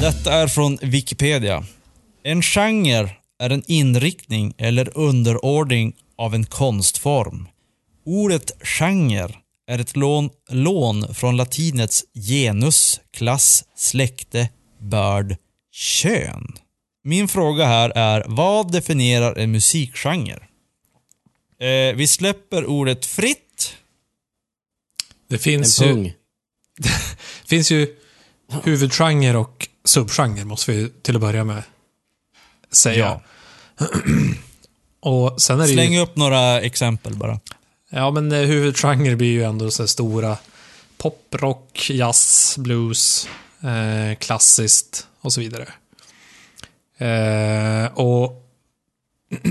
Detta är från Wikipedia. En genre är en inriktning eller underordning av en konstform. Ordet genre är ett lån, lån från latinets genus, klass, släkte, börd, kön. Min fråga här är, vad definierar en musikgenre? Eh, vi släpper ordet fritt. Det En finns ju, pung. finns ju huvudgenre och subgenre, måste vi till att börja med säga. Och sen är det Släng ju... upp några exempel bara. Ja, men eh, huvudgenre blir ju ändå så stora pop, rock, jazz, blues, eh, klassiskt och så vidare. Eh, och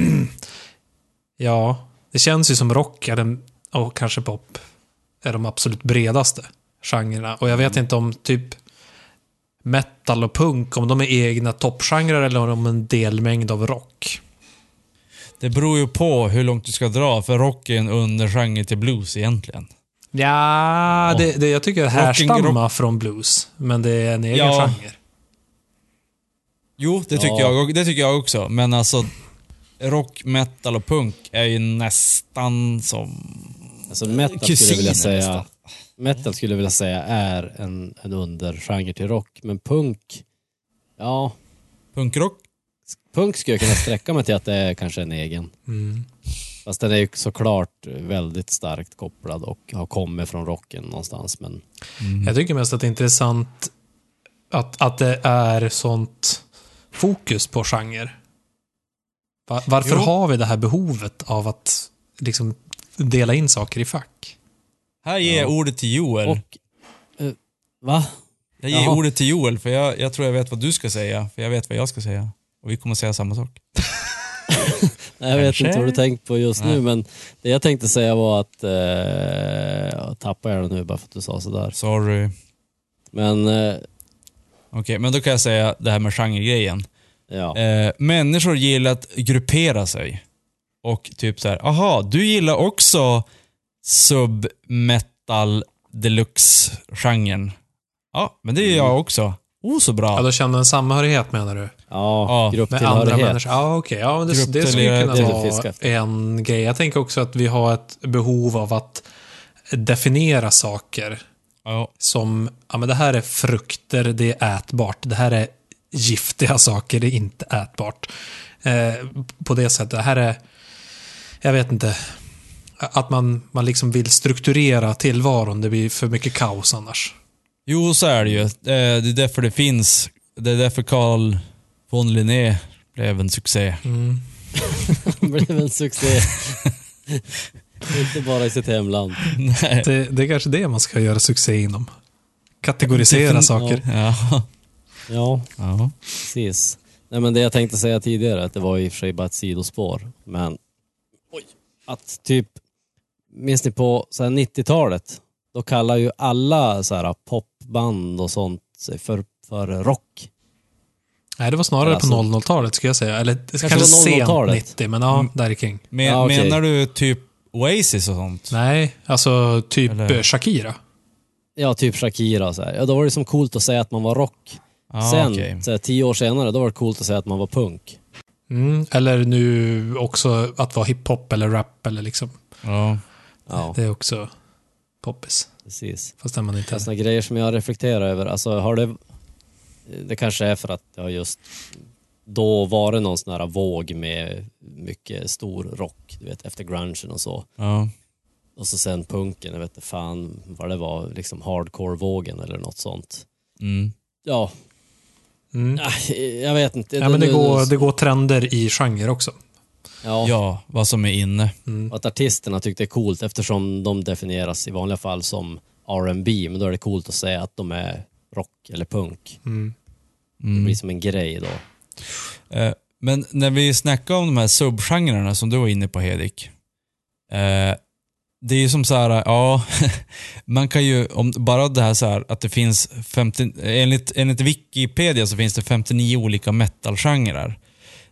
ja, det känns ju som rock är den, och kanske pop är de absolut bredaste genrerna. Och jag vet inte om typ metal och punk, om de är egna toppgenrer eller om de är en delmängd av rock. Det beror ju på hur långt du ska dra, för rock är en undergenre till blues egentligen. Ja, det, det, jag tycker det härstammar från blues. Men det är en egen Ja. genre. Jo, det tycker, Ja. jag, det tycker jag också. Men alltså, rock, metal och punk är ju nästan som... Alltså metal skulle jag Kusiner vilja säga, nästan. metal skulle jag vilja säga är en, en undergenre till rock. Men punk, ja, Punkrock? punk skulle jag kunna sträcka mig till att det är kanske en egen. Mm. Fast den är ju såklart väldigt starkt kopplad och har kommit från rocken någonstans. Men Jag tycker mest att det är intressant att, att det är sånt fokus på genre. Va- Varför Jo. har vi det här behovet av att liksom dela in saker i fack? Här ger jag Ja. ordet till Joel. och, eh, va? jag ger Jaha. ordet till Joel, för jag, jag tror jag vet vad du ska säga. För jag vet vad jag ska säga. Och vi kommer säga samma sak. Nej, Jag vet Kanske. inte vad du tänkt på just Nej. nu men det jag tänkte säga var att, eh, jag tappade jag det nu bara för att du sa sådär. Sorry. Men eh, Okej, men då kan jag säga det här med genregrejen. Ja, Eh, människor gillar att gruppera sig. Och typ så här, aha, du gillar också sub-metal deluxe-genren. Ja, men det gör jag också. Oh, så bra. Ja, då känner en samhörighet menar du? ja, Ja, Med andra grupptillhörighet. människor? Ja, okej. Ja, men det, det skulle kunna vara en grej. Jag tänker också att vi har ett behov av att definiera saker Ja. som, ja men det här är frukter, det är ätbart. Det här är giftiga saker, det är inte ätbart. Eh, på det sättet, det här är, jag vet inte, att man, man liksom vill strukturera tillvaron, det blir för mycket kaos annars. Jo, så är det ju. Eh, Det är därför det finns. Det är därför Carl von Linné blev en succé. Det blev en succé. Inte bara i sitt hemland. Nej. Det, det är kanske det man ska göra succé inom. Kategorisera saker. Ja. Ja, ja. precis. Nej men det jag tänkte säga tidigare, att det var i och för sig bara ett sidospår. Men, oj, att typ, minns ni på så här 90-talet? Då kallar ju alla så här popband och sånt sig för, för rock. Nej, det var snarare Alltså- på 00-talet skulle jag säga. Eller kanske, sent 00-talet. 90, men ja, där är kring. Men, Ja, okej. Menar du typ Oasis och sånt? Nej, alltså typ Eller- Shakira. Ja, typ Shakira så här. Ja, då var det som coolt att säga att man var rock. Ja, Sen, okej. så här, tio år senare, då var det coolt att säga att man var punk. Mm. Eller nu också att vara hiphop eller rap eller liksom. Ja. Ja, Det är också poppis. precis. Fast man inte... Sådana grejer som jag reflekterar över, alltså har det... Det kanske är för att det har just då varit någon sån här våg med mycket stor rock, du vet, efter grungen och så. Ja. Och så sen punken, jag vet inte fan vad det var, liksom hardcore-vågen eller något sånt. Mm. Ja, Mm. nej, jag vet inte. Ja, men det går, det går trender i genre också. Ja, ja, vad som är inne. Mm. att artisterna tyckte det är coolt eftersom de definieras i vanliga fall som R&B men då är det coolt att säga att de är rock eller punk. Mm. Det Mm. blir som en grej då. Eh, Men när vi snackar om de här subgenrerna som du var inne på Hedik. Eh, det är ju som så här, ja, man kan ju, om bara det här så här att det finns 50, enligt, enligt Wikipedia så finns det 59 olika metalgenrer.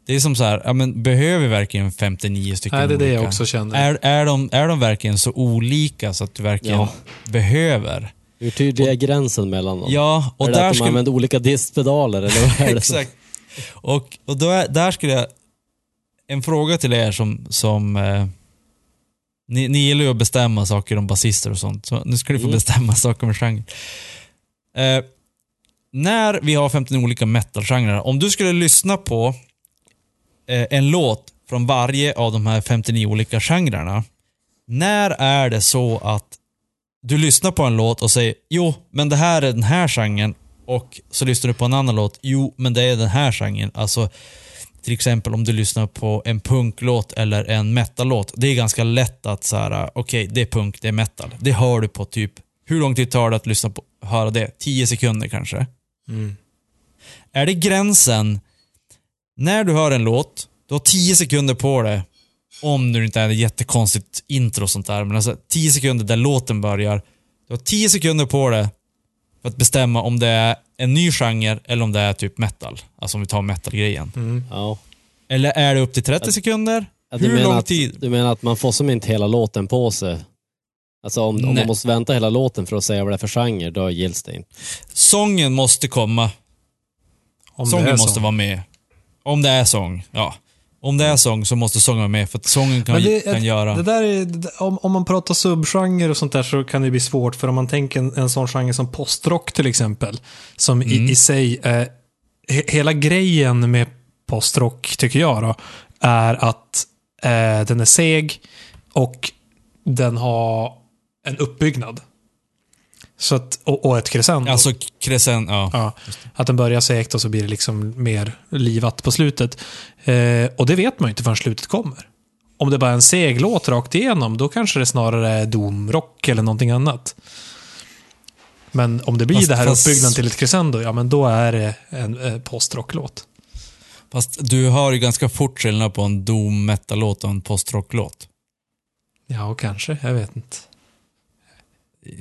Det är som så här, ja, men behöver vi verkligen 59 stycken Nej, det är det jag olika? också känner. Är, är, de, är de verkligen så olika så att du verkligen Ja. behöver? Hur tydlig är gränsen mellan dem? Ja, och är det där att de skulle... använder olika distpedaler eller vad är det? Exakt. Och, och då är, där skulle jag... En fråga till er som... som eh, ni, ni gillar ju att bestämma saker om basister och sånt, så nu ska ni få Mm. bestämma saker om genre. Eh, när vi har 15 olika metal-genrer, om du skulle lyssna på eh, en låt från varje av de här 59 olika genrerna. När är det så att du lyssnar på en låt och säger jo, men det här är den här genren och så lyssnar du på en annan låt, jo, men det är den här genren. Alltså, till exempel om du lyssnar på en punklåt eller en metallåt. Det är ganska lätt att så här, okej, det är punk, det är metal. Det hör du på typ, hur lång tid tar det att lyssna på, höra det? 10 sekunder kanske? Mm. Är det gränsen, när du hör en låt, du har 10 sekunder på dig, om det inte är ett jättekonstigt intro och sånt där, men alltså 10 sekunder där låten börjar. Du har 10 sekunder på dig för att bestämma om det är en ny genre eller om det är typ metal. Alltså om vi tar metal-grejen. Mm. Ja. Eller är det upp till 30 sekunder? Du Hur menar lång att, tid? Du menar att man får som inte hela låten på sig? Alltså om, om man måste vänta hela låten för att säga vad det är för genre, då gills det inte. Sången måste komma. Om det sången är måste så. vara med. Om det är sång, ja. Om det är sång så måste sången vara med, för att sången kan, det, kan göra... det där är, om, om man pratar subgenre och sånt där så kan det bli svårt. För om man tänker en, en sån genre som postrock till exempel. Som Mm. i, i sig, eh, he, hela grejen med postrock tycker jag då, är att eh, den är seg och den har en uppbyggnad. Så att, och, och ett crescendo. Alltså crescent, ja. Ja, att den börjar segt och så blir det liksom mer livat på slutet. Eh, och det vet man ju inte förrän slutet kommer. Om det bara är en seg låt rakt igenom, då kanske det snarare är domrock eller någonting annat. Men om det blir Fast- det här fast- uppbyggnaden till ett crescendo, ja men då är det en eh, postrocklåt. Fast du hör ju ganska fort skillnad på en doom metal-låt och en postrocklåt. Ja, kanske. Jag vet inte.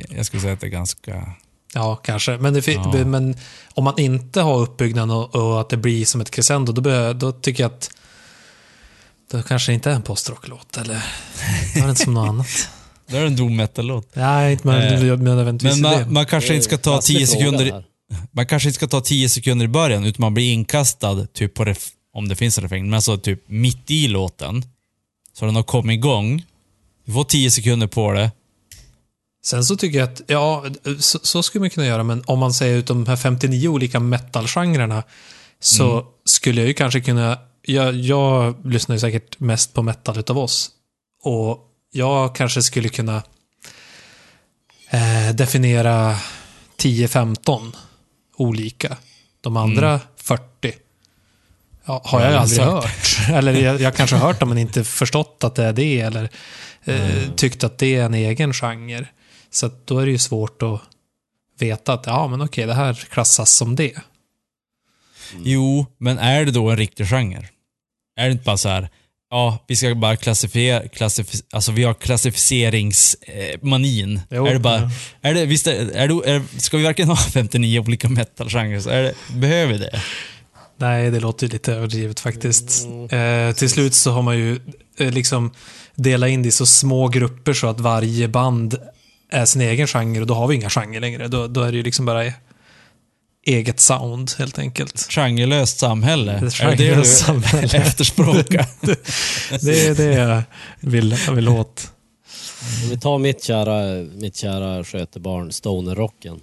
Jag skulle säga att det är ganska... Ja, kanske. Men, det, Ja. men om man inte har uppbyggnaden och, och att det blir som ett crescendo, då, bör, då tycker jag att då kanske det inte är en postrocklåt. Eller då är det inte som något annat. Det är en doom metal-låt. Nej, inte med, Eh, nödvändigtvis Men det. man, man kanske inte ska ta Fastlig 10 fråga sekunder... Man kanske inte ska ta 10 sekunder i början, utan man blir inkastad typ på ref, om det finns en refräng, men alltså typ mitt i låten. Så den har kommit igång. Du får 10 sekunder på det. Sen så tycker jag att, ja, så, så skulle man kunna göra, men om man säger ut de här 59 olika metal-genrerna så Mm. skulle jag ju kanske kunna, jag, jag lyssnar ju säkert mest på metal utav oss. Och jag kanske skulle kunna eh, definiera 10-15 olika. De andra 40 ja, har jag ju Ja, aldrig hört. Eller jag, jag kanske har hört dem men inte förstått att det är det. Eller eh, tyckt att det är en egen genre. Så då är det ju svårt att veta att ja, men okej, det här klassas som det. Jo, men är det då en riktig genre? Är det inte bara så här, ja, vi ska bara klassifiera, klassif alltså vi har klassificeringsmanin. Jo, är det bara, ja. är det, visst är, är det, är, ska vi verkligen ha 59 olika metal-genrer? Behöver vi det? Nej, det låter ju lite överdrivet faktiskt. Eh, till slut så har man ju eh, liksom delat in det i så små grupper så att varje band är sin egen genre och då har vi inga genrer längre. Då, då är det ju liksom bara eget sound helt enkelt. Genrelöst samhälle? Ett är det du samhälle. efterspråkar? Det är det jag vill, jag vill åt. Om vi tar mitt kära, mitt kära skötebarn, stonerrocken.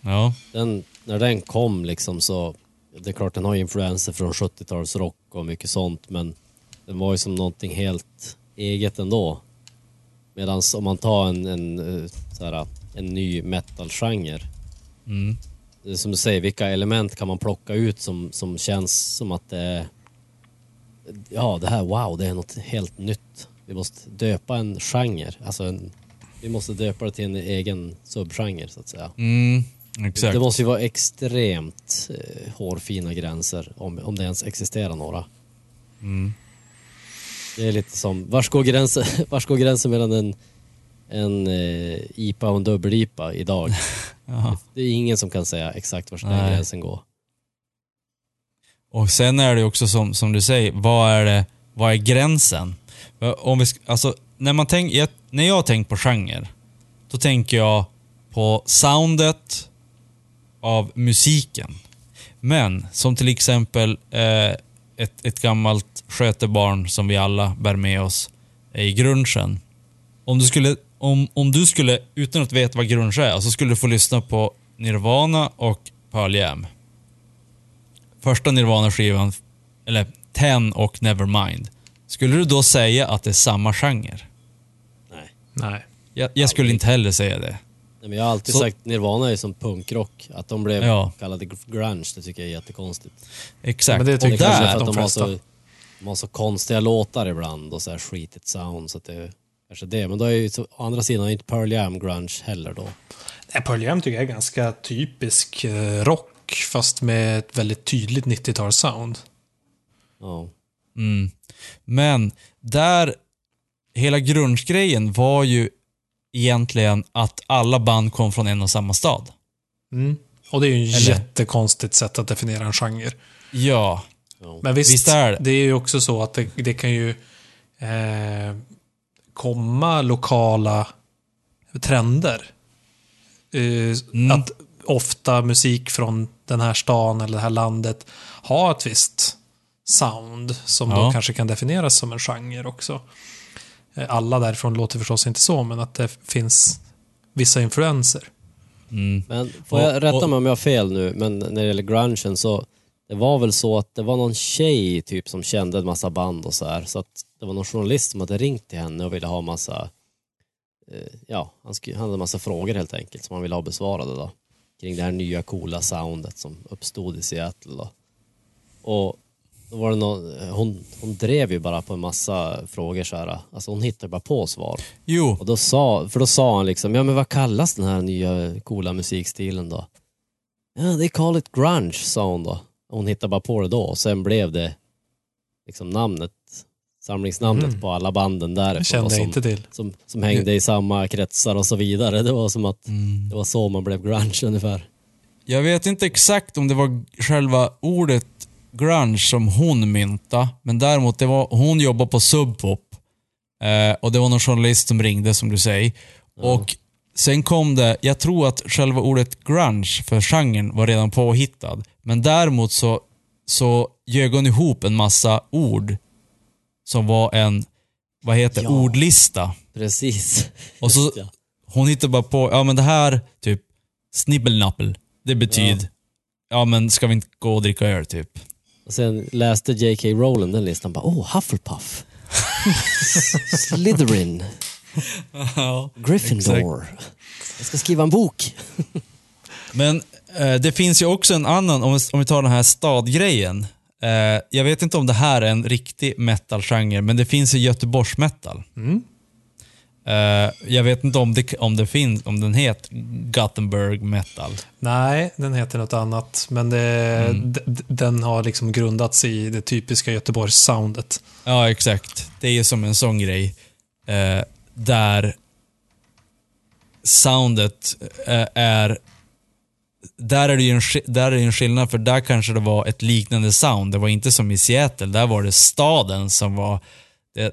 ja. Den, när den kom liksom så, det är klart den har influenser från 70-talsrock och mycket sånt men den var ju som någonting helt eget ändå. Medan om man tar en, en, eh, så här, en ny metal-genre. Mm. Som du säger, vilka element kan man plocka ut som, som känns som att det är... Ja, det här, wow, det är något helt nytt. Vi måste döpa en genre. Alltså en, vi måste döpa det till en egen subgenre så att säga. Mm, exakt. Det måste ju vara extremt eh, hårfina gränser om, om det ens existerar några. Mm. Det är lite som, vars går gränsen, vars går gränsen mellan en, en eh, IPA och en dubbel-IPA idag? Det är ingen som kan säga exakt var den gränsen går. Och sen är det också som, som du säger, vad är, det, vad är gränsen? Om vi, alltså, när, man tänk, jag, när jag tänker på genre, då tänker jag på soundet av musiken. Men som till exempel eh, ett, ett gammalt skötebarn som vi alla bär med oss i grungen. Om du skulle, om, om du skulle, utan att veta vad grunge är, så skulle du få lyssna på Nirvana och Pearl Jam. Första Nirvana-skivan, eller Ten och Nevermind. Skulle du då säga att det är samma genre? Nej. Nej. Jag, jag skulle inte heller säga det. Nej, men jag har alltid Så- sagt Nirvana är som punkrock. Att de blev Ja. kallade grunge, det tycker jag är jättekonstigt. Exakt. Men det och tycker är där, för att de de har, så, de har så konstiga låtar ibland och så här skitigt sound. Så att det kanske det. Men då är ju så, å andra sidan är inte Pearl Jam grunge heller då. Nej, Pearl Jam tycker jag är ganska typisk eh, rock, fast med ett väldigt tydligt 90-talssound. Ja. Mm. Men där, hela grundgrejen var ju egentligen att alla band kom från en och samma stad. Mm. Och det är ju en Eller- jättekonstigt sätt att definiera en genre. Ja. ja. Men visst, Visst är det. det är ju också så att det, det kan ju eh, komma lokala trender. Eh, Mm. Att ofta musik från den här stan eller det här landet har ett visst sound som då Ja. kanske kan definieras som en genre också. Eh, Alla därifrån låter förstås inte så, men att det finns vissa influenser. Mm. Men får Och- jag rätta och- mig om jag har fel nu, men när det gäller grungen så det var väl så att det var någon tjej typ som kände en massa band och så här. Så att det var någon journalist som hade ringt till henne och ville ha massa, eh, ja, han, han hade en massa frågor helt enkelt som han ville ha besvarade då. Kring det här nya coola soundet som uppstod i Seattle då. Och då var det någon, hon, hon drev ju bara på en massa frågor så här. Alltså hon hittade bara på svar. Jo, Och då sa, för då sa han liksom, ja men vad kallas den här nya coola musikstilen då? Ja, they call it grunge, sa hon då. Hon hittade bara på det då och sen blev det liksom namnet, samlingsnamnet Mm. på alla banden därifrån. kände som, inte till. som, som hängde i samma kretsar och så vidare. Det var som att Mm. det var så man blev grunge ungefär. Jag vet inte exakt om det var själva ordet grunge som hon mynta, men däremot det var, hon jobbade på Sub Pop. Eh, och det var någon journalist som ringde som du säger. Och sen kom det, jag tror att själva ordet grunge för genren var redan påhittad. Men däremot så, så ljög hon ihop en massa ord som var en, vad heter Ja. ordlista. Precis. Och så, ja. hon hittade bara på, ja men det här, typ, snibbelnappel. Det betyder, ja. men ska vi inte gå och dricka öl typ? Och sen läste J.K. Rowling den listan bara, oh, Hufflepuff. Slytherin. Ja. Gryffindor. Jag ska skriva en bok. Men eh, det finns ju också en annan, om vi, om vi tar den här stadgrejen. Eh, jag vet inte om det här är en riktig metal-genre, men det finns ju Göteborgs-metal. Mm. Eh, jag vet inte om det, om det finns, om den heter Gothenburg metal. Nej, den heter något annat. Men det, Mm. den har liksom grundats i det typiska Göteborgs-soundet. Ja, exakt. Det är ju som en sån grej. Eh, där soundet eh, är... Där är det ju en, där är det en skillnad, för där kanske det var ett liknande sound. Det var inte som i Seattle, där var det staden som var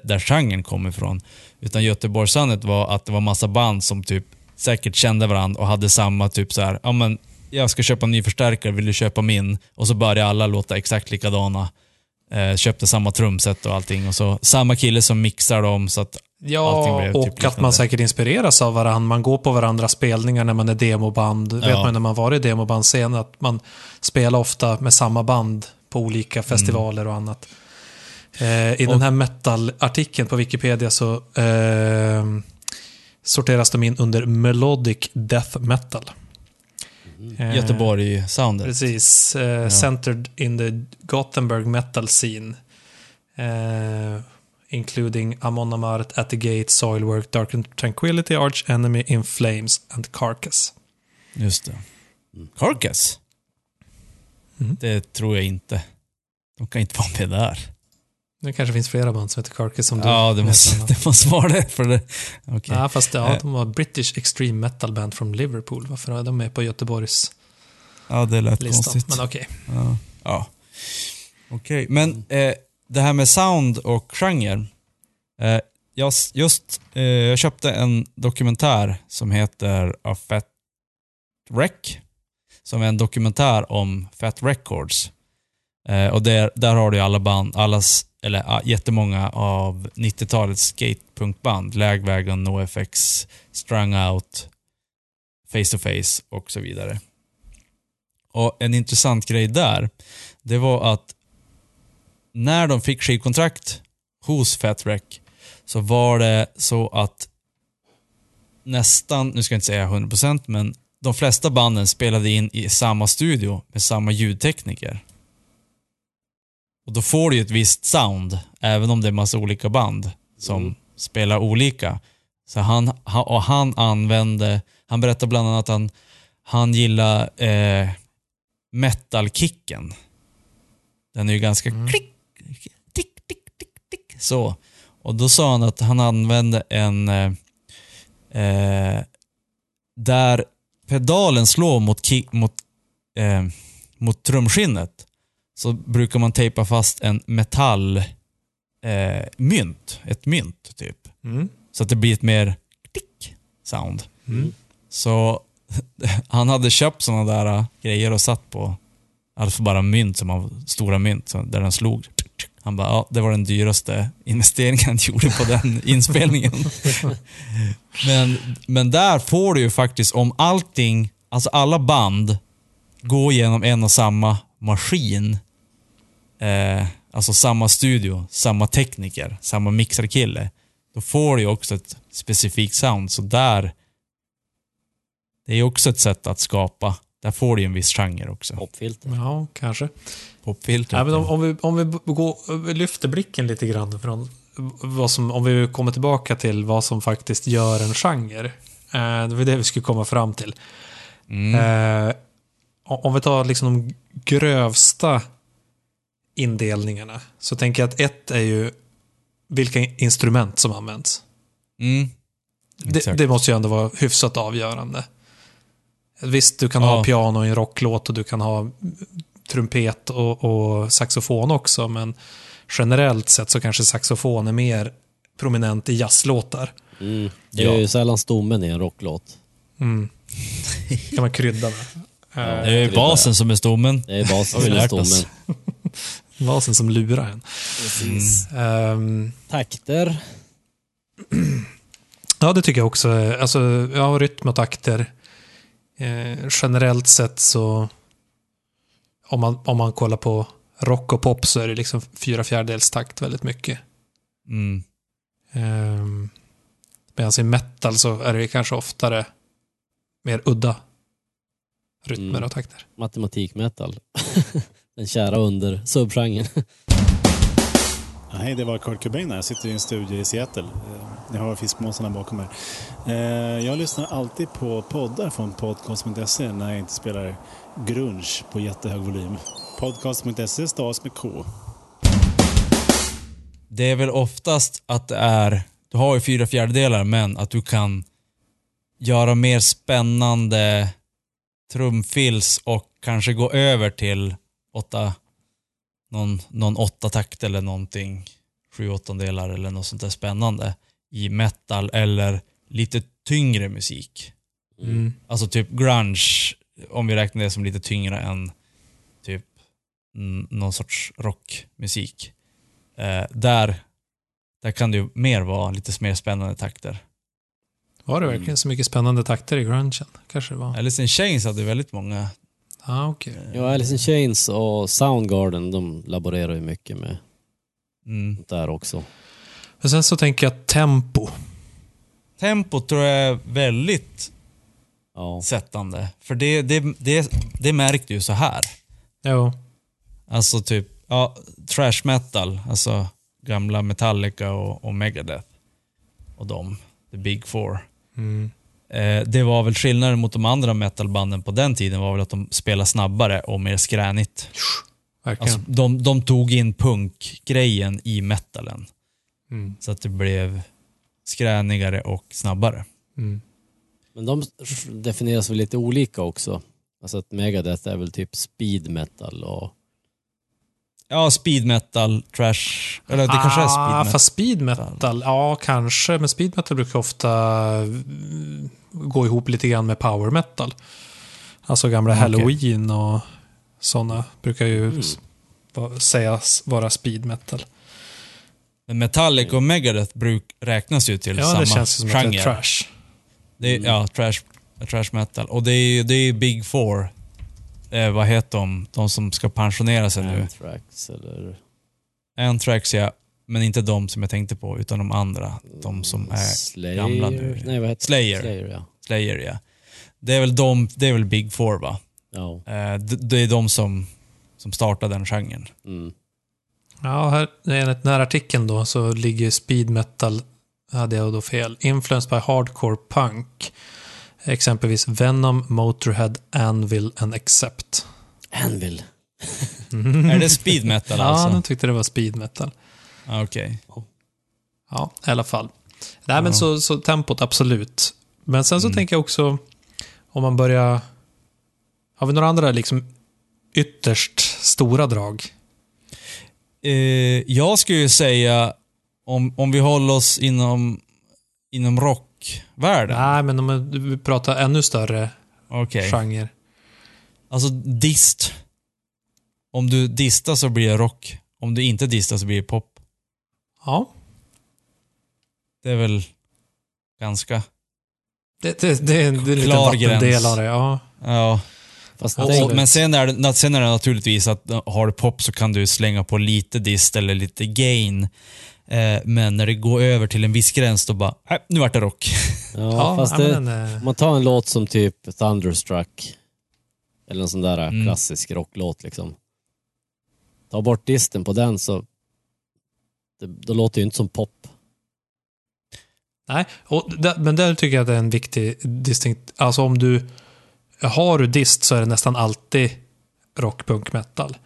där genren kom ifrån. Utan Göteborgssoundet var att det var massa band som typ säkert kände varandra och hade samma typ så här, ja men jag ska köpa en ny förstärkare, vill du köpa min? Och så började alla låta exakt likadana. Eh, köpte samma trumset och allting. Och så samma kille som mixar dem så att Ja, typ och att liknande. man säkert inspireras av varandra. Man går på varandras spelningar när man är demoband. Vet Ja. man när man varit i demobandscen att man spelar ofta med samma band på olika festivaler och annat. Eh, I den Och- här metal-artikeln på Wikipedia så eh, sorteras de in under melodic death metal. Eh, Göteborg-soundet. Precis. Eh, Centered in the Gothenburg metal scene. Including Amon Amarth, At the Gate, Soilwork, Dark and Tranquility, Arch Enemy, In Flames and Carcass. Just det. Carcass? Mm. Det tror jag inte. De kan inte vara med där. Det kanske finns flera band som heter Carcass som du Ja, det måste, det måste vara det. För det. Okej. Ja, fast ja, Eh. de var British Extreme Metal Band från Liverpool. Varför är de med på Göteborgs Ja, det lät listan? konstigt. Men okej. Ja. ja. Okej, men eh, det här med sound och genre. Eh, jag, just, eh, jag köpte en dokumentär som heter A Fat Wreck. Som är en dokumentär om Fat Records. Eh, och där, där har du alla band, allas, eller ah, jättemånga av 90-talets skatepunkband. Lägvägen, NoFX, Strung Out, Face to Face och så vidare. Och en intressant grej där, det var att när de fick skivkontrakt hos Fat Wreck så var det så att nästan, nu ska jag inte säga 100% men de flesta banden spelade in i samma studio med samma ljudtekniker. Och då får du ju ett visst sound, även om det är massa olika band som Mm. spelar olika. Så han, och han använde, han berättade bland annat att han, han gillar eh, metal-kicken. Den är ju ganska klick, tick, tick, tick, tick, så. Och då sa han att han använde en eh, eh, där pedalen slår mot, mot, eh, mot trumskinnet så brukar man tejpa fast en metall eh, mynt, ett mynt typ. Mm. Så att det blir ett mer tick sound. Mm. Så han hade köpt sådana där äh, grejer och satt på, alltså bara mynt som av stora mynt, där den slog. Han bara, ja, det var den dyraste investeringen han gjorde på den inspelningen. men, men där får du ju faktiskt, om allting, alltså alla band går genom en och samma maskin, eh, alltså samma studio, samma tekniker, samma mixarkille, då får du ju också ett specifikt sound. Så där, det är ju också ett sätt att skapa. Där får du ju en viss genre också. Popfilter. Ja, kanske. Popfilter. Ja, men om, om, vi, om vi går, lyfter blicken lite grann från vad som, om vi kommer tillbaka till vad som faktiskt gör en genre. Eh, det var det vi skulle komma fram till. Mm. Eh, om vi tar liksom de grövsta indelningarna så tänker jag att ett är ju vilka instrument som används. Mm. Det, det måste ju ändå vara hyfsat avgörande. Visst, du kan ha Ja. piano i en rocklåt och du kan ha trumpet och, och saxofon också, men generellt sett så kanske saxofon är mer prominent i jazzlåtar. Mm. Det är Ja. ju sällan stommen i en rocklåt. Mm. kan man krydda med. Ja. Det är basen som är stommen. Det är basen som är stommen. Basen som lurar en. Precis. Ehm, Takter. Ja, det tycker jag också. Alltså, ja, rytm och takter. Eh, generellt sett så, om man, om man kollar på rock och pop så är det liksom fyra fjärdedels takt väldigt mycket. Mm. Eh, Medan i metal så är det kanske oftare mer udda rytmer Mm. och takter. Matematikmetal. Den kära under subgenren. Hej, det var Kurt Cobain här. Jag sitter i en studio i Seattle. Eh, Ni har fiskmåsarna bakom er. Eh, jag lyssnar alltid på poddar från podcast.se när jag inte spelar grunge på jättehög volym. Podcast.se stavas med K. Det är väl oftast att det är, du har ju fyra fjärdedelar, men att du kan göra mer spännande trumfills och kanske gå över till åtta, någon, någon åtta takt eller någonting, sju åttondelar eller något sånt där spännande i metal eller lite tyngre musik. Mm. Alltså typ grunge, om vi räknar det som lite tyngre än typ mm, någon sorts rockmusik. Eh, där, där kan det ju mer vara lite mer spännande takter. Var det verkligen så mycket spännande takter i grungen? Kanske det var. Alice in Chains hade väldigt många. Ja, ah, okej. Ja, Alice in Chains och Soundgarden, de laborerar ju mycket med Mm. där också. Men sen så tänker jag tempo. Tempo tror jag är väldigt Ja. sättande. För det, det, det, det märkte ju så här. Jo. Alltså typ, ja, trash metal, alltså gamla Metallica och, och Megadeth. Och de, the big four. Mm. Eh, det var väl skillnaden mot de andra metalbanden på den tiden var väl att de spelade snabbare och mer skränigt. Alltså, de, de tog in punkgrejen i metalen. Mm. Så att det blev skränigare och snabbare. Mm. Men de definieras väl lite olika också. Alltså att Megadeth är väl typ speed metal och Ja, speed metal, trash... Eller det kanske är speed ah, metal. Fast speed metal, ja kanske. Men speed metal brukar ofta mm, gå ihop lite grann med power metal. Alltså gamla Okej. Halloween och sådana brukar ju Mm. sägas vara speed metal. Men Metallica och Megadeth bruk, räknas ju till Ja, samma det känns som att det genre. är trash. Det är, Ja, trash, trash metal. Och det är ju det är ju Big Four. Eh, vad heter de? De som ska pensionera sig nu. Anthrax eller... Anthrax ja, men inte de som jag tänkte på, utan de andra. De som är Slayer? gamla nu. Nej, vad heter Slayer. Slayer, ja. Slayer ja. Det är väl de, det är väl Big Four va? ja. Eh, det, det är de som, som startade den genren. Mm. Ja, här, enligt den här artikeln då så ligger speed metal, hade jag då fel, influenced by hardcore punk. Exempelvis Venom, Motorhead, Anvil and Accept. Anvil. Är det speed metal Ja, alltså? de tyckte det var speed metal. Ah, Okej. Ja, i alla fall. Nej, men Ja. så, så tempot, absolut. Men sen så Mm. tänker jag också, om man börjar... Har vi några andra liksom ytterst stora drag? Eh, jag skulle ju säga, om, om vi håller oss inom, inom rockvärlden. Nej, men om vi pratar ännu större Okej. genre. Alltså dist. Om du distar så blir det rock. Om du inte distar så blir det pop. Ja, Det är väl ganska... det, det, det är en, det är en liten vattendelare. Ja. Ja. Och, men sen är, det, sen är det naturligtvis att har du pop så kan du slänga på lite dist eller lite gain. Eh, men när det går över till en viss gräns då bara, äh, nu vart det rock. ja, fast ja, det, men om man tar en låt som typ Thunderstruck. Eller en sån där Mm. klassisk rocklåt liksom. Ta bort disten på den så... Det, då låter det ju inte som pop. Nej, och där, men där tycker jag att det är en viktig distinkt... Alltså om du... Har du dist så är det nästan alltid rock, punk, metal.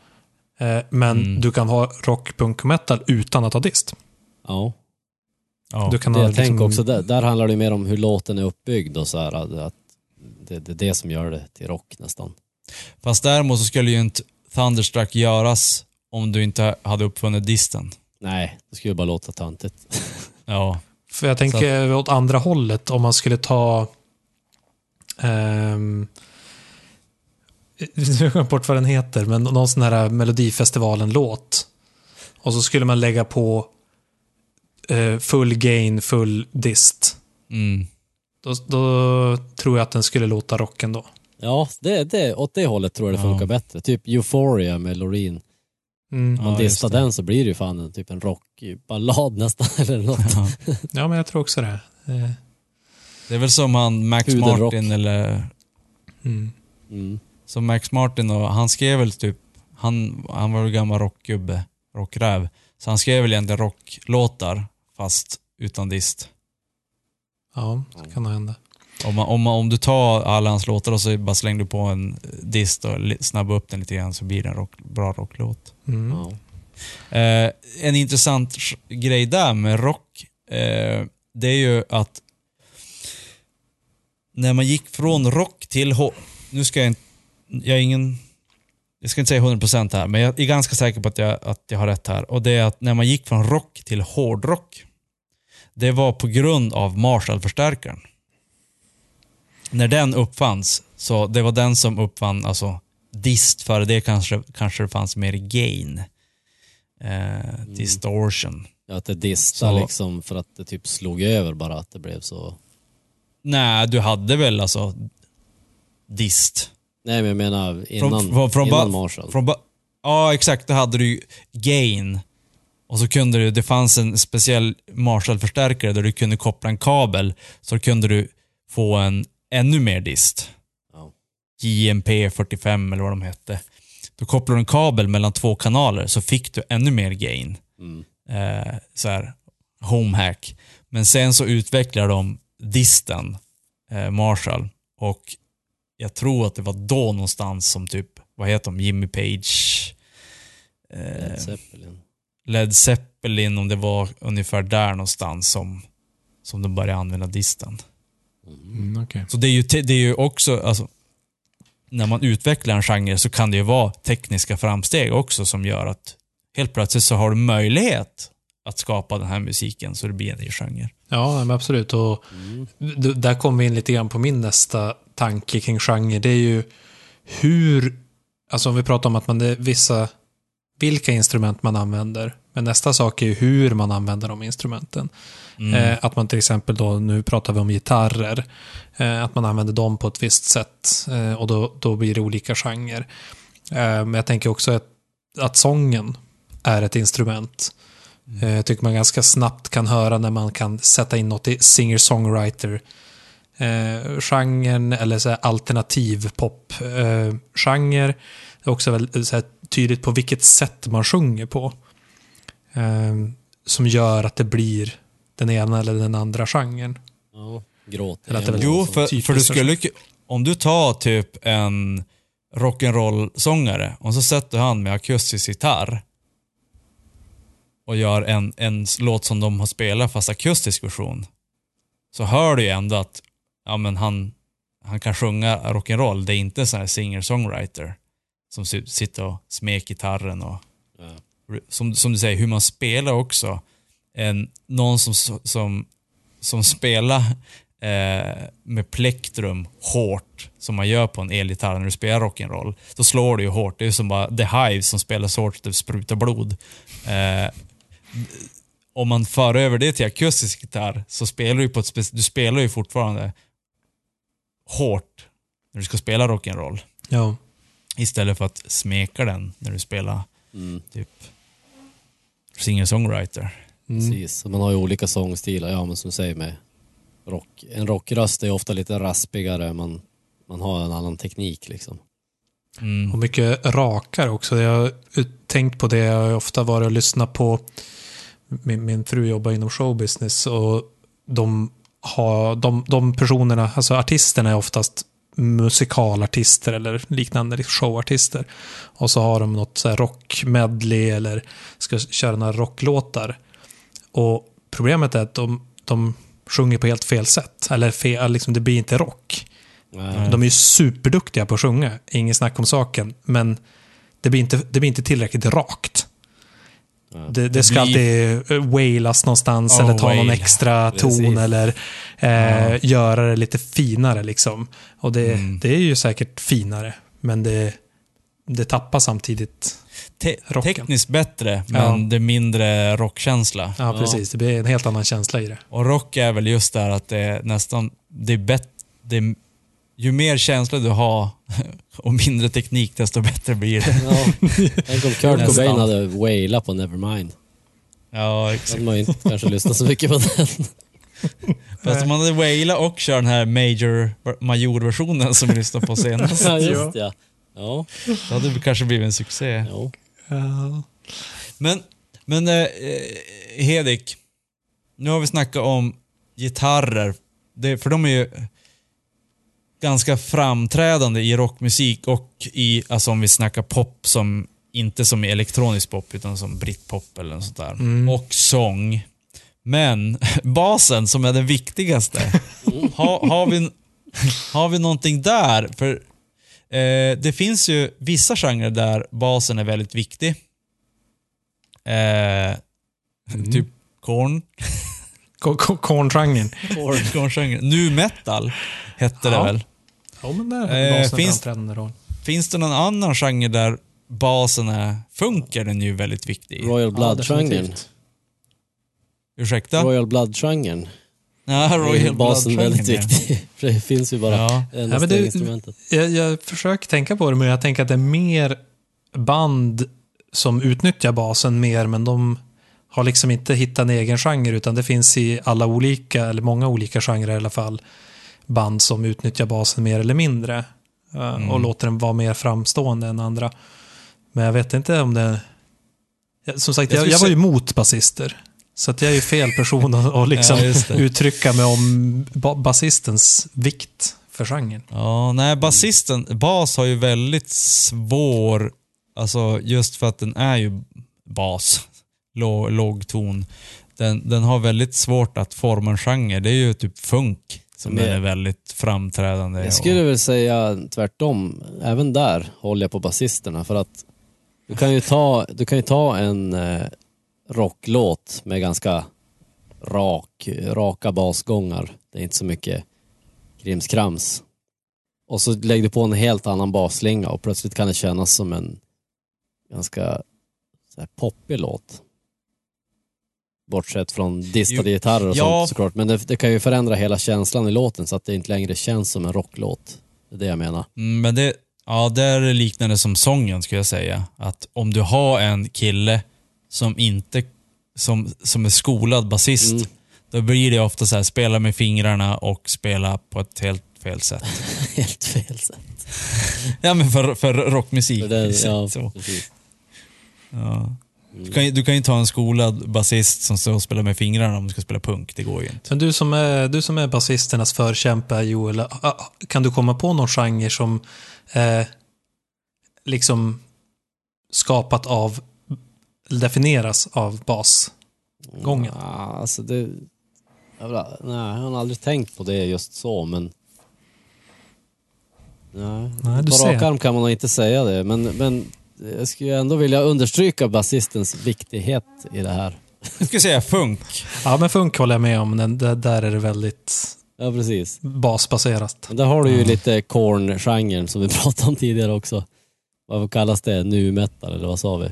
Eh, men Mm. du kan ha rock, punk, metal utan att ha dist. Ja. Ja. Du kan Det jag tänker liksom- också, där, där handlar det mer om hur låten är uppbyggd och så här. Att, det, det är det som gör det till rock nästan. Fast däremot så skulle ju inte Thunderstruck göras om du inte hade uppfunnit disten. Nej, det skulle ju bara låta töntigt. Ja. För jag tänker åt andra hållet, om man skulle ta... ehm, jag har bort vad den heter, men någon sån här Melodifestivalen-låt. Och så skulle man lägga på eh, full gain, full dist. Mm. Då, då tror jag att den skulle låta rocken då. Ja, det, det, åt det hållet tror jag det Ja. funkar bättre. Typ Euphoria med Loreen. Mm. Om man Ja, distar den så blir det ju fan en, typ en rockballad nästan eller något. Ja. Ja, men jag tror också det. Eh, Det är väl som han Max Pudelrock. Martin eller... Mm. Mm. Som Max Martin och han skrev väl typ... Han, han var väl gammal rockgubbe, rockräv. Så han skrev väl egentligen rocklåtar fast utan dist. Ja, det kan nog hända. Om, man, om, man, om du tar alla hans låtar och så bara slänger du på en dist och snabbar upp den lite grann så blir det en rock, bra rocklåt. Mm. Ja. Eh, en intressant grej där med rock, eh, det är ju att när man gick från rock till. Nu ska jag inte... Jag är ingen... Jag ska inte säga 100% här, men jag är ganska säker på att jag, att jag har rätt här. Och det är att när man gick från rock till hårdrock, det var på grund av Marshall-förstärkaren. När den uppfanns, så det var den som uppfann alltså dist, före det kanske, kanske det fanns mer gain. Eh, distortion. Ja, att det distar Så- liksom för att det typ slog över bara att det blev så. Nej, du hade väl alltså dist. Nej men jag menar innan, från, från, innan ba- Marshall. Från ja, exakt. Då hade du gain. Och så kunde du, det fanns en speciell Marshall-förstärkare där du kunde koppla en kabel. Så kunde du få en ännu mer dist. Ja. JMP 45 eller vad de hette. Då kopplade du en kabel mellan två kanaler så fick du ännu mer gain. Mm. eh, så här, homehack. Men sen så utvecklar de disten, eh, Marshall. Och jag tror att det var då någonstans som typ, vad heter de, Jimmy Page, Led eh, Zeppelin. Led Zeppelin, om det var ungefär där någonstans som, som de började använda disten. Mm, okay. Så det är ju, det är ju också, alltså, när man utvecklar en genre så kan det ju vara tekniska framsteg också som gör att helt plötsligt så har du möjlighet att skapa den här musiken så det blir en ny genre. Ja, men absolut. Och där kommer vi in lite grann på min nästa tanke kring genre. Det är ju hur, alltså om vi pratar om att man det är vissa, vilka instrument man använder. Men nästa sak är hur man använder de instrumenten. Eh, att man till exempel då, nu pratar vi om gitarrer, eh, att man använder dem på ett visst sätt. Eh, och då, då blir det olika genrer. Men jag tänker också att, att sången är ett instrument. Eh, Jag tycker man ganska snabbt kan höra när man kan sätta in något i singer-songwriter eh, genren eller så alternativ pop eh, genre. Det är också väldigt så här, tydligt på vilket sätt man sjunger på. Eh, som gör att det blir den ena eller den andra genren. Ja, gråt. Eller att det väl- Jo, för, för du skulle om du tar typ en rock'n'roll-sångare och så sätter han med akustisk gitarr och gör en, en låt som de har spelat fast akustisk version. Så hör du ju ändå att ja, men han, han kan sjunga rock'n'roll. Det är inte en sån här singer-songwriter som si- sitter och smek gitarren och Ja. som, som du säger, hur man spelar också. En, någon som, som, som spelar eh, med plektrum hårt, som man gör på en elgitarr när du spelar rock'n'roll. Då slår det ju hårt. Det är som bara The Hive som spelar så hårt att det sprutar blod. Eh, om man för över det till akustisk gitarr så spelar du på ett du spelar ju fortfarande hårt när du ska spela rock'n'roll. Ja. Istället för att smeka den när du spelar Mm, typ singer-songwriter. Mm. precis. Man har ju olika sångstilar, ja men som du säger med rock. En rockröst är ofta lite raspigare, man, man har en annan teknik liksom. Mm. Och mycket rakare också. Jag har tänkt på det. Jag har ofta varit och lyssnat på min, min fru jobbar inom showbusiness och de, har, de, de personerna, alltså artisterna är oftast musikalartister eller liknande showartister. Och så har de något så här rockmedley eller ska köra några rocklåtar. Och problemet är att de, de sjunger på helt fel sätt. Eller fel, liksom, det blir inte rock. Nej. De är ju superduktiga på att sjunga, ingen snack om saken. Men det blir inte, det blir inte tillräckligt rakt. Ja. Det, det ska alltid eh, wailas någonstans Ja, eller ta någon extra ton Precis. eller eh, göra det lite finare liksom. Och det, Mm. det är ju säkert finare, men det, det tappar samtidigt. Te- Rocken. tekniskt bättre, men Ja. det är mindre rockkänsla. Ja, precis. Det blir en helt annan känsla i det. Och rock är väl just där att det är nästan, det är bättre, det är, ju mer känsla du har och mindre teknik, desto bättre blir det. Ja. Tänk om Kurt. Cobain hade wailat på Nevermind. Ja, Då exakt. hade man ju inte kanske lyssnat så mycket på den. Fast om man hade wailat och kör den här major, major-versionen som vi lyssnade på senast, Ja, just ja. Ja, då hade det kanske blivit en succé. Ja. Men, men eh, Hedik, nu har vi snackat om gitarrer. Det, för de är ju ganska framträdande i rockmusik och i, alltså om vi snackar pop som, inte som i elektronisk pop utan som britpop eller något sånt där. Mm. Och sång. Men basen som är den viktigaste, har, har, vi, har vi någonting där? För eh, det finns ju vissa genrer där basen är väldigt viktig. Eh, Typ Korn. Ko- ko- Korngenren. Korngenren. Nu metal hette Ja. det väl. Ja, men där Eh, har basen finns- framträdande roll. Finns det någon annan genre där basen är, funkar den ju väldigt viktig i? Royal Ja, Blood-genren. definitivt. Ursäkta? Royal Blood-genren. Ja, Är Royal basen väldigt Blood-genren, viktig. För det finns ju bara Ja. det Ja, det- instrumentet. Jag, jag försöker tänka på det, men jag tänker att det är mer band som utnyttjar basen mer, men de har liksom inte hittat en egen genre, utan det finns i alla olika, eller många olika genrer i alla fall, band som utnyttjar basen mer eller mindre. eh, Mm. Och låter den vara mer framstående än andra. Men jag vet inte om det... Som sagt, Jag jag, jag var ju mot basister. Så att jag är ju fel person att, att liksom Ja, uttrycka mig om ba- basistens vikt för genren. Ja, nej, basisten, bas har ju väldigt svår, alltså just för att den är ju bas, låg, låg ton. Den, den har väldigt svårt att forma en genre. Det är ju typ funk som Men- den är väldigt framträdande. Jag skulle och, väl säga tvärtom. Även där håller jag på basisterna för att Du kan ju ta, du kan ju ta en eh, rocklåt med ganska rak, raka basgångar. Det är inte så mycket krimskrams. Och så lägger du på en helt annan basslinga och plötsligt kan det kännas som en ganska så här, poppig låt. Bortsett från distade gitarrer och ja. sånt såklart. Men det, det kan ju förändra hela känslan i låten så att det inte längre känns som en rocklåt. Det är det jag menar. Mm, Men det, ja, där liknar det som sången skulle jag säga. Att om du har en kille som inte, som, som är skolad basist, Mm. då blir det ofta så här, spela med fingrarna och spela på ett helt fel sätt. Helt fel sätt. Ja men för, för rockmusik. För det, ja, så. precis. Ja. Du, kan, ju- du kan ju inte ha en skolad basist som står och spelar med fingrarna om du ska spela punk. Det går ju inte. Men du som är, du som är basisternas förkämpe, Joel, kan du komma på någon genre som eh, liksom skapat av, definieras av basgången? Ja, alltså det... Jag, vill, nej, jag har aldrig tänkt på det just så, men... Nej, Nej, du på rak arm kan man nog inte säga det, men, men jag skulle ändå vilja understryka basistens viktighet i det här. Jag skulle säga funk. Ja, men funk håller jag med om. Den, där, där är det väldigt Ja, precis. basbaserat. Men där har du ju lite corn-genren som vi pratade om tidigare också. Vad kallas det? Nu metal eller vad sa vi?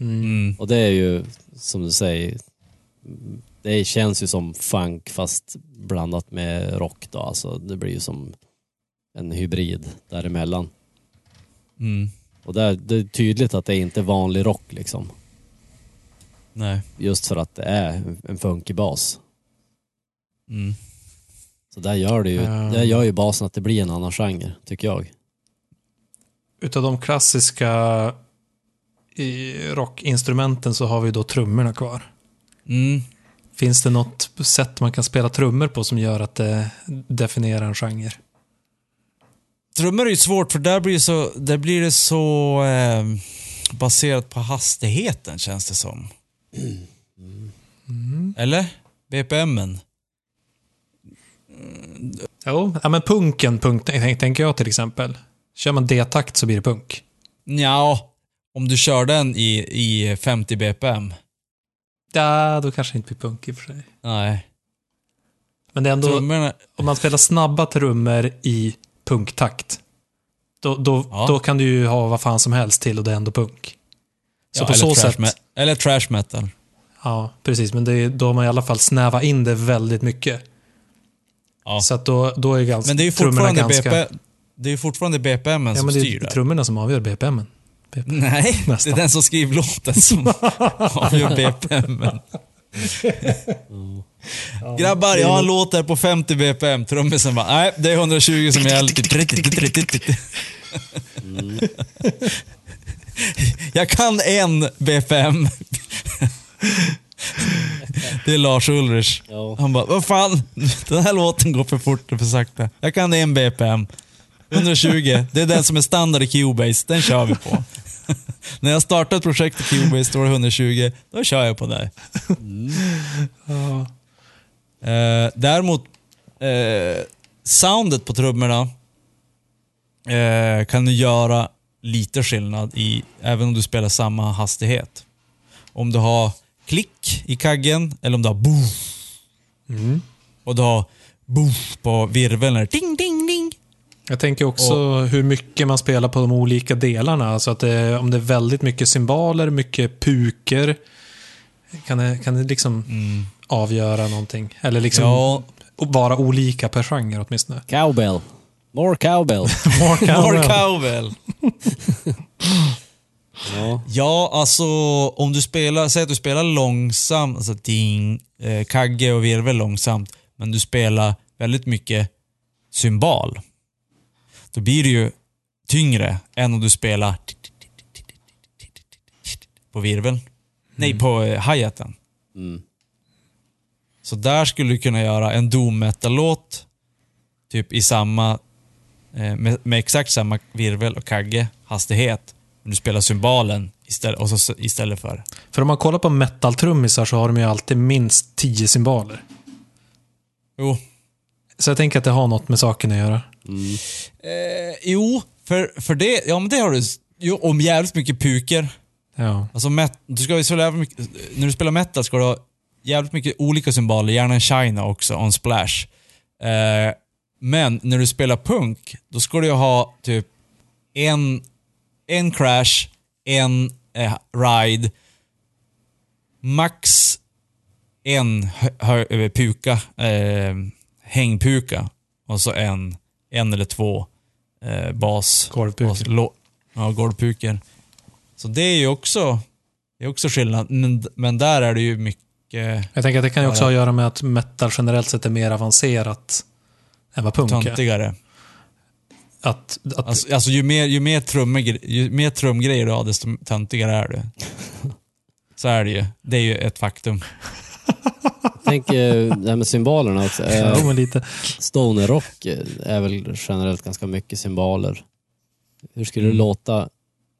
Mm. Och det är ju, som du säger, det känns ju som funk fast blandat med rock då. Alltså det blir ju som en hybrid däremellan. Mm. Och där, det är tydligt att det är inte är vanlig rock liksom. Nej. Just för att det är en funkig bas. Mm. Så där gör det ju, Ja. där gör ju basen att det blir en annan genre, tycker jag. Utav de klassiska rockinstrumenten så har vi då trummorna kvar. Mm. Finns det något sätt man kan spela trummor på som gör att det definierar en genre? Trummor är ju svårt för där blir det så, där blir det så eh, baserat på hastigheten känns det som. Eller? BPMen. Jo, ja, men punken, punk, tänk- tänker jag till exempel. Kör man D-takt så blir det punk. Ja, om du kör den i, i 50 BPM. Ja, då kanske det inte blir punk i och för sig. Nej. Men det är ändå, Trummorna, om man spelar snabba trummor i punktakt, då, då, Ja. då kan du ju ha vad fan som helst till och det är ändå punk. Så ja, på eller, så sätt, eller trash metal. ja precis, men det då har man i alla fall snävat in det väldigt mycket. Ja. Så att då, då är ganska, Men det är ju fortfarande, ganska... BP, det är fortfarande BPMen Ja, som men det styr är där. trummorna som avgör BPMen. Nej, det Nästan. är den som skriver låten som avgör Grabbar, jag har en låt där på 50 BPM. Trummisen bara, nej, det är 120 som gäller. Jag kan en BPM. Det är Lars Ulrich. Ja. Han bara, vad fan, den här låten går för fort och för sakta. Jag kan en BPM. 120, det är den som är standard i Cubase. Den kör vi på. När jag startar ett projekt i Cubase står det 120, då kör jag på det. Ja. Eh, däremot, eh, soundet på trummorna eh, kan du göra lite skillnad i, även om du spelar samma hastighet. Om du har klick i kaggen eller om du har boof Mm. och du har boof på virveln. eller Ding, ding, ding. Jag tänker också hur mycket man spelar på de olika delarna. Alltså att det, om det är väldigt mycket cymbaler, mycket puker. Kan det, kan det liksom avgöra någonting? Eller liksom Ja, vara olika per genre åtminstone. Cowbell. More cowbell. More More cowbell. cowbell. Ja. Ja, alltså om du spelar, säg att du spelar långsamt, alltså ding, eh, kagge och virvel långsamt, men du spelar väldigt mycket symbal. Då blir det ju tyngre än om du spelar på virveln. Nej, på eh, hi-haten. Mm. Så där skulle du kunna göra en doom metal-låt, typ i samma, eh, med, med exakt samma virvel och kagge, hastighet. Men du spelar symbalen istället, och så, istället för. För om man kollar på metal-trummisar så har de ju alltid minst 10 cymbaler. Jo. Så jag tänker att det har något med saken att göra. Mm. Eh, jo, för, för det, ja men det har du, Jo, om jävligt mycket puker. Ja. Alltså met, du ska ju så jävla mycket, när du spelar metal ska du ha jävligt mycket olika symboler, gärna en shina också, och en splash. Eh, men när du spelar punk, då ska du ha typ en, en crash, en eh, ride, max en hö, hö, puka, eh, hängpuka och så en, en eller två eh, bas. Golvpukor. bas- lo- Ja, golvpukor. Så det är ju också, det är också skillnad. Men, men där är det ju mycket Jag tänker att det kan ju också ha att göra med att metal generellt sett är mer avancerat än vad punk är. töntigare. Att, att, Alltså, alltså ju mer, ju mer, trummegre- ju mer trumgrejer du har, desto töntigare är du. Så är det ju. Det är ju ett faktum. Tänk det här med symbolerna också. Ja, men lite. Stoner rock eh, är väl generellt ganska mycket symboler. Hur skulle Mm. det låta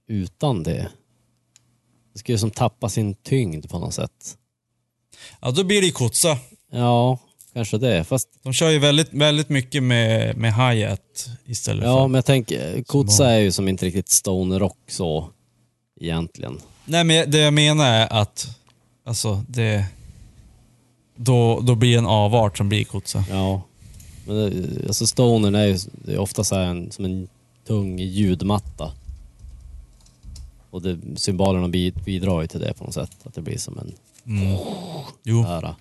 utan det? Det skulle som tappa sin tyngd på något sätt. Ja, då blir det ju kotsa. Ja, kanske det. Fast De kör ju väldigt, väldigt mycket med, med hi-hat istället ja, för... men jag tänker, Kotsa är ju som inte riktigt stoner rock så egentligen. Nej, men det jag menar är att alltså, det... Då, då blir det en avart som blir kotsa. Ja. Men det, alltså stoner är ju det är ofta så här en, som en tung ljudmatta. Och det, symbolerna bi- bidrar ju till det på något sätt. Att det blir som en Mm. Jo, ära.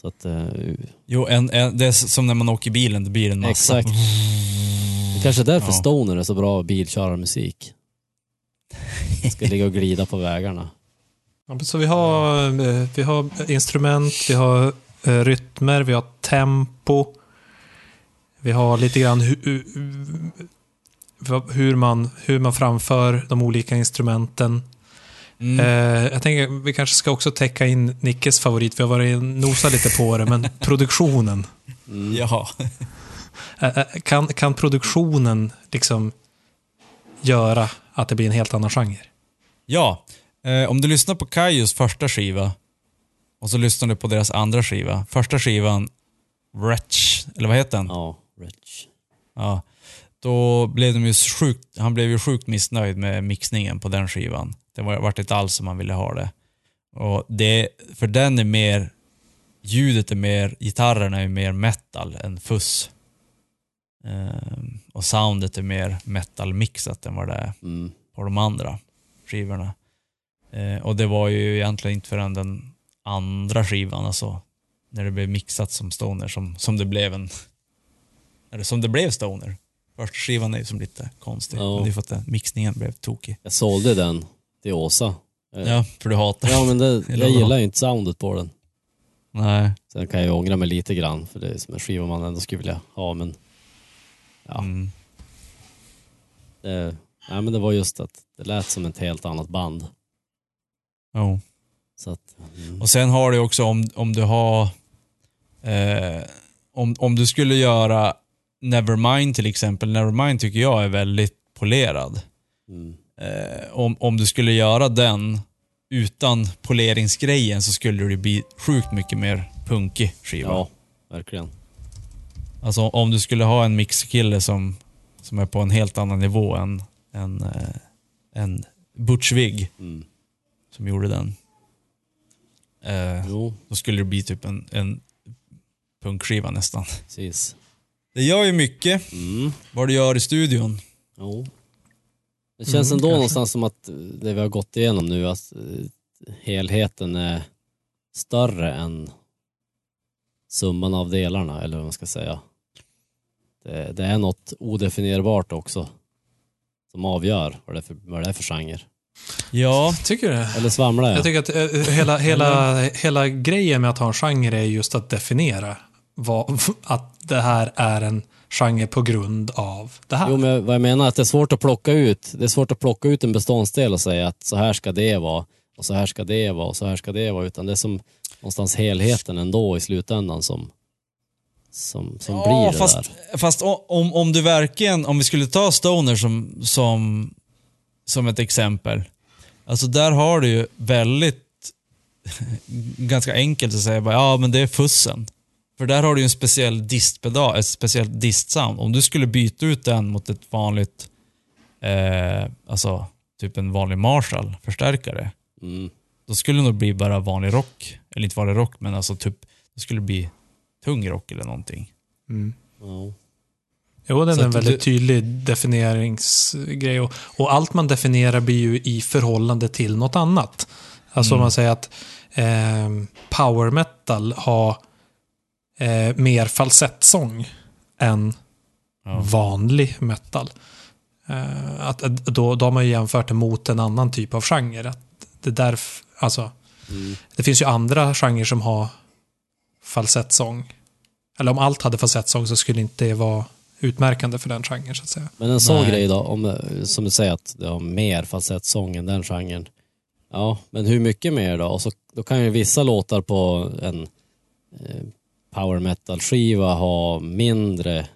Så att, eh, jo en, en, det är som när man åker bilen, det blir en massa. exakt. Det är kanske är därför Ja. stoner är så bra bilkörarmusik. Ska ligga och glida på vägarna. Så vi har, eh, vi har instrument, vi har eh, rytmer, vi har tempo. Vi har lite grann hu, hu, hu- hur, man, hur man framför de olika instrumenten. Mm. Eh, jag tänker vi kanske ska också täcka in Nickes favorit. Vi har varit och nosat lite på det, men produktionen. Mm. Ja. Kan, kan produktionen liksom göra att det blir en helt annan genre? Ja. Eh, om du lyssnar på Kaios första skiva och så lyssnar du på deras andra skiva. Första skivan, Wretch, eller vad heter den? Ja, Rich. Ja. Då blev de ju sjukt, han blev ju sjukt missnöjd med mixningen på den skivan. Det var, vart inte alls som han ville ha det. Och det. För den är mer, ljudet är mer, gitarrerna är mer metal än fuss. Ehm, och soundet är mer metal-mixat än vad det är Mm. på de andra skivorna. Eh, och det var ju egentligen inte förrän den andra skivan, alltså när det blev mixat som stoner, som, som det blev en... Eller som det blev stoner. Första skivan är ju som lite konstig. Ja. Men det är för att den, mixningen blev tokig. Jag sålde den till Åsa. Eh, Ja, för du hatar Ja, men det, jag gillar ju inte soundet på den. Nej. Sen kan jag ju ångra mig lite grann, för det är som en skiva man ändå skulle vilja ha, men Ja. Mm. det, nej, men det var just att det lät som ett helt annat band. Jo. Så att, mm. Och sen har du också om, om du har... Eh, om, om du skulle göra Nevermind till exempel. Nevermind tycker jag är väldigt polerad. Mm. Eh, om, om du skulle göra den utan poleringsgrejen så skulle det bli sjukt mycket mer punkig skiva. Ja, verkligen. Alltså om du skulle ha en mixkille som, som är på en helt annan nivå än, än, eh, än Butch Vig Mm. Som gjorde den. Eh, Jo, då skulle det bli typ en, en punkskiva nästan. precis. Det gör ju mycket Mm. vad du gör i studion. Jo. Det känns Mm, ändå kanske. någonstans som att det vi har gått igenom nu, att eh, helheten är större än summan av delarna, eller vad man ska säga. Det, det är något odefinierbart också som avgör vad det är för, vad det är för genre. Ja, Tycker du det? Eller svamlar jag? Jag tycker att eh, hela, hela, hela grejen med att ha en genre är just att definiera vad, att det här är en genre på grund av det här. Jo, men vad jag menar är att det är svårt att plocka ut. Det är svårt att plocka ut en beståndsdel och säga att så här ska det vara och så här ska det vara och så här ska det vara. Utan det är som någonstans helheten ändå i slutändan som, som, som ja blir det fast, där. fast om, om du verkligen, om vi skulle ta Stoner som, som, som ett exempel. Alltså där har du ju väldigt, ganska enkelt att säga bara, ja men det är fussen. För där har du ju en speciell distpedal, ett speciellt distsound. Om du skulle byta ut den mot ett vanligt eh, alltså typ en vanlig Marshall-förstärkare, Mm. då skulle det nog bli bara vanlig rock. Eller inte vanlig rock, men alltså typ, det skulle bli tung rock eller någonting. Mm. Ja. Jo, det är en väldigt du- tydlig definieringsgrej. Och, och allt man definierar blir ju i förhållande till något annat. Alltså om Mm. man säger att eh, power metal har eh, mer falsettsång än Ja. vanlig metal. Eh, att, då, då har man ju jämfört det mot en annan typ av genre. Att det, där, alltså, Mm. det finns ju andra genrer som har falsettsång. Eller om allt hade falsettsång så skulle inte det vara utmärkande för den genren så att säga. Men en sån Nej. grej då, om, som du säger att det har mer falsettsång än den genren. Ja, men hur mycket mer då? Och så, då kan ju vissa låtar på en eh, power metal-skiva ha mindre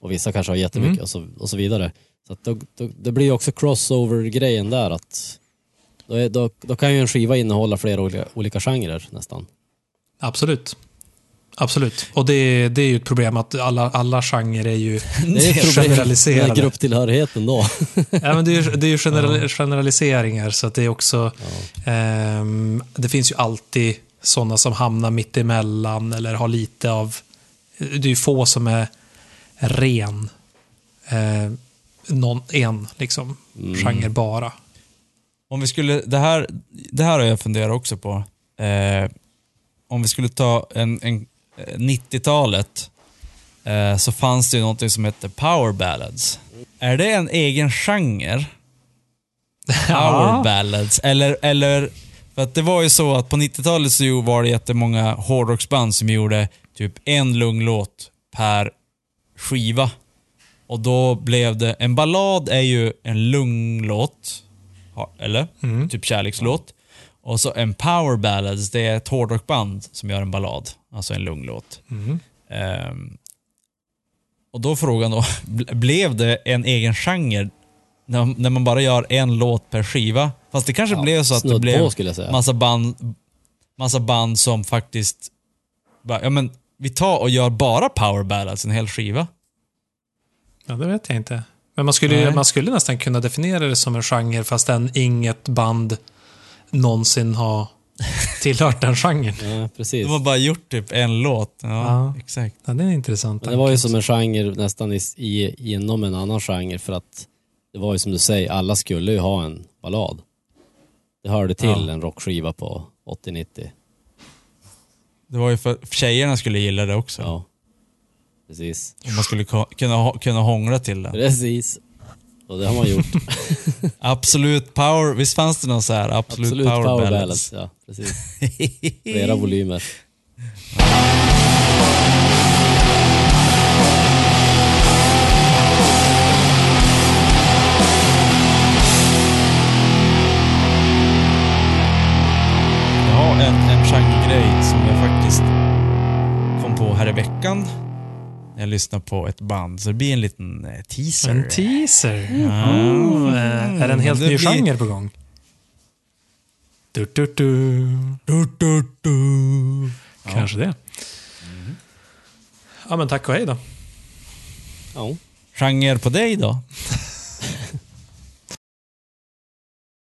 och vissa kanske har jättemycket Mm. och, så, och så vidare. Så att då, då, det blir ju också crossover-grejen där att då, är, då, då kan ju en skiva innehålla flera olika, olika genrer nästan. Absolut. Absolut. Och det, det är ju ett problem att alla, alla genrer är ju Det är problem med generaliserade. grupptillhörigheten då. ja, men det är ju, det är ju general, generaliseringar så att det är också... Ja. ehm, det finns ju alltid sådana som hamnar mitt emellan eller har lite av... Det är ju få som är ren. Eh, någon, en liksom, Mm. genre bara. Om vi skulle, det här, det här har jag funderat också på. Eh, om vi skulle ta en, en eh, 90-talet eh, så fanns det ju någonting som hette power ballads. Är det en egen genre? Power ballads? Eller, eller, för att det var ju så att på 90-talet så var det jättemånga hårdrocksband som gjorde typ en lugn låt per skiva. Och då blev det, en ballad är ju en lugn låt, eller? Mm. Typ kärlekslåt. Och så en power ballads, det är ett hårdrockband som gör en ballad. Alltså en lugn låt. Mm. Ehm, och då frågan då, bl- blev det en egen genre när, när man bara gör en låt per skiva? Fast det kanske blev så att det blev massa band, massa band som faktiskt, bara, ja men vi tar och gör bara power ballads, en hel skiva. Ja, det vet jag inte. Men man skulle, Nej. man skulle nästan kunna definiera det som en genre fastän inget band någonsin har tillhört den genren. Ja, precis. De har bara gjort typ en låt. Ja, Ja. exakt. Ja, det är intressant. Men det var ju som en genre nästan i, i, inom en annan genre för att det var ju som du säger, alla skulle ju ha en ballad. Det hörde till Ja. en rockskiva på 80-90. Det var ju för tjejerna skulle gilla det också. Ja. Precis. Och man skulle kunna, kunna hångla till det. Precis. Och det har man gjort. Absolut power, visst fanns det någon så här absolut, Absolut power, power, ballads? ballads. Ja, precis. Flera volymer. Jag har en, en genregrej som jag faktiskt kom på här i veckan. Jag lyssnade på ett band, så det blir en liten eh, teaser. En teaser. Mm. Oh, eh, är det en helt Det ny blir- genre på gång? Du, du, du. Du, du, du. Kanske det. Ja, men tack och hej då. Ja. Genre på dig då?